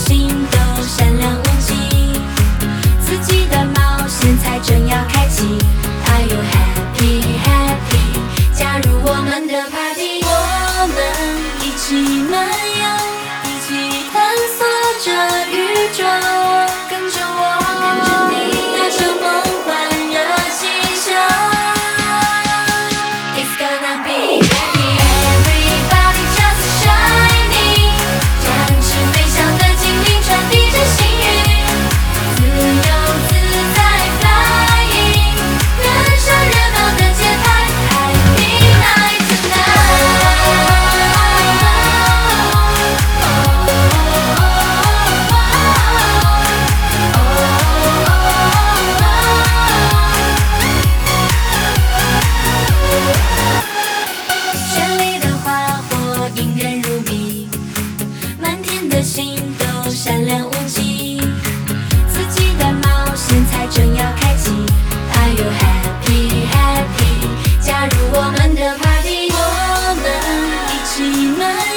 新的我们的 party，我们一起慢。